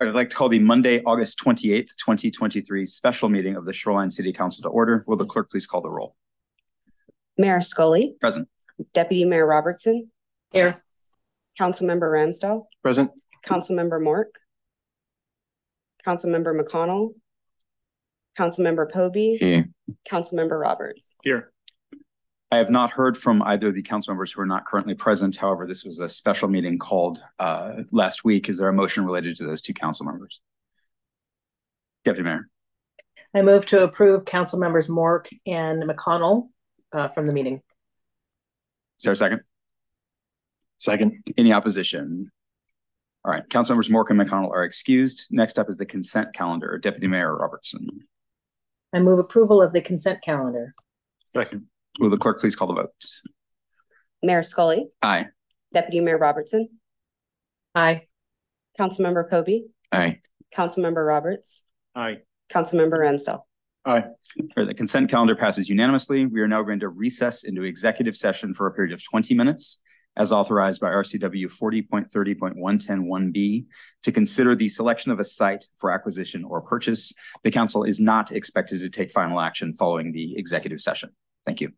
I'd like to call the Monday, August twenty-eighth, twenty twenty-three special meeting of the Shoreline City Council to order. Will the clerk please call the roll? Mayor Scully, Present. Deputy Mayor Robertson, Here. Councilmember Ramsdell, Present. Councilmember Mork, Councilmember McConnell, Councilmember Pobee, Here. Councilmember Roberts. Here. I have not heard from either of the council members who are not currently present. However, this was a special meeting called uh last week. Is there a motion related to those two council members? Deputy Mayor, I move to approve council members Mork and McConnell uh, from the meeting. is there a second? Second. Any opposition? All right, council members Mork and McConnell are excused. Next up is the consent calendar. Deputy Mayor Robertson. I move approval of the consent calendar. Second. Will the clerk please call the vote? Mayor Scully, Aye. Deputy Deputy Mayor Robertson, Aye. Councilmember Pobee, Aye. Councilmember Roberts, Aye. Councilmember Ramsdell. Aye. Or the consent calendar passes unanimously. We are now going to recess into executive session for a period of twenty minutes as authorized by RCW forty point thirty point one ten one B to consider the selection of a site for acquisition or purchase. The council is not expected to take final action following the executive session. Thank you.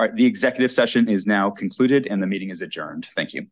All right, the executive session is now concluded and the meeting is adjourned. Thank you.